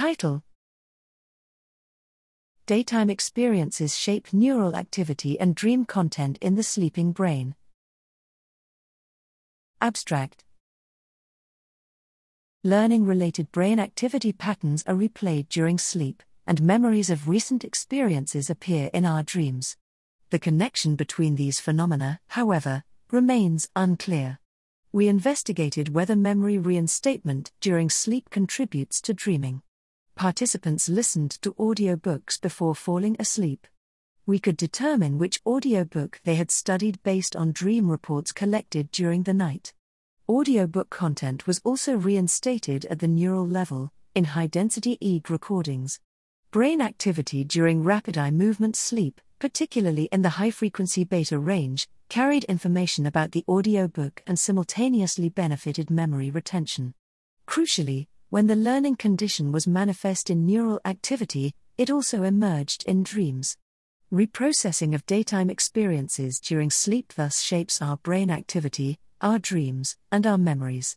Title Daytime experiences shape neural activity and dream content in the sleeping brain. Abstract Learning related brain activity patterns are replayed during sleep, and memories of recent experiences appear in our dreams. The connection between these phenomena, however, remains unclear. We investigated whether memory reinstatement during sleep contributes to dreaming participants listened to audiobooks before falling asleep. We could determine which audiobook they had studied based on dream reports collected during the night. Audiobook content was also reinstated at the neural level, in high density EEG recordings. Brain activity during rapid eye movement sleep, particularly in the high frequency beta range, carried information about the audiobook and simultaneously benefited memory retention. Crucially, when the learning condition was manifest in neural activity, it also emerged in dreams. Reprocessing of daytime experiences during sleep thus shapes our brain activity, our dreams, and our memories.